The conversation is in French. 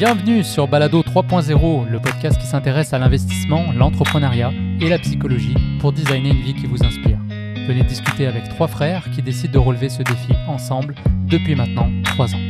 Bienvenue sur Balado 3.0, le podcast qui s'intéresse à l'investissement, l'entrepreneuriat et la psychologie pour designer une vie qui vous inspire. Venez discuter avec trois frères qui décident de relever ce défi ensemble depuis maintenant trois ans.